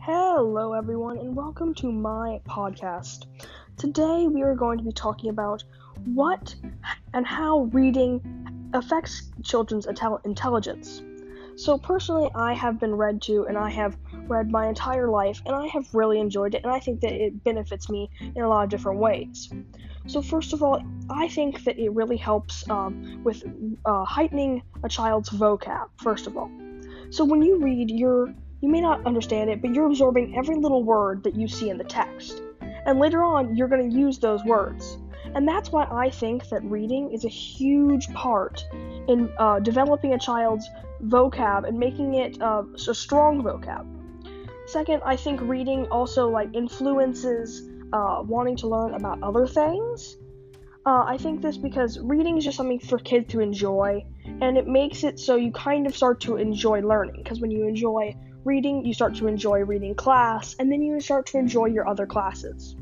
Hello, everyone, and welcome to my podcast. Today, we are going to be talking about what and how reading affects children's intelligence. So, personally, I have been read to and I have read my entire life, and I have really enjoyed it, and I think that it benefits me in a lot of different ways. So, first of all, I think that it really helps um, with uh, heightening a child's vocab, first of all. So, when you read, you're you may not understand it, but you're absorbing every little word that you see in the text. And later on, you're going to use those words. And that's why I think that reading is a huge part in uh, developing a child's vocab and making it uh, a strong vocab. Second, I think reading also like influences uh, wanting to learn about other things. Uh, I think this because reading is just something for kids to enjoy, and it makes it so you kind of start to enjoy learning. Because when you enjoy reading, you start to enjoy reading class, and then you start to enjoy your other classes.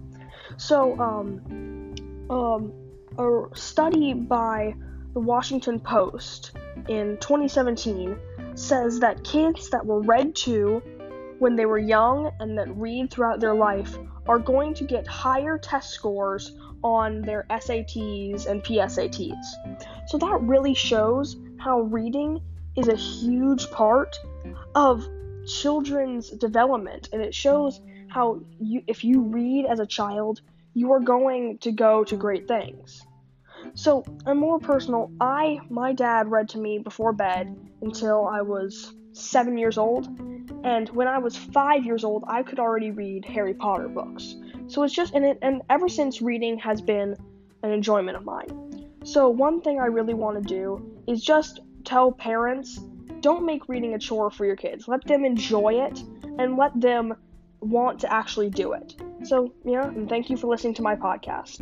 So, um, um, a study by the Washington Post in 2017 says that kids that were read to when they were young and that read throughout their life are going to get higher test scores on their SATs and PSATs. So that really shows how reading is a huge part of children's development. And it shows how you if you read as a child you are going to go to great things. So a more personal i my dad read to me before bed until i was seven years old and when i was five years old i could already read harry potter books so it's just and it and ever since reading has been an enjoyment of mine so one thing i really want to do is just tell parents don't make reading a chore for your kids. Let them enjoy it and let them want to actually do it. So, yeah, and thank you for listening to my podcast.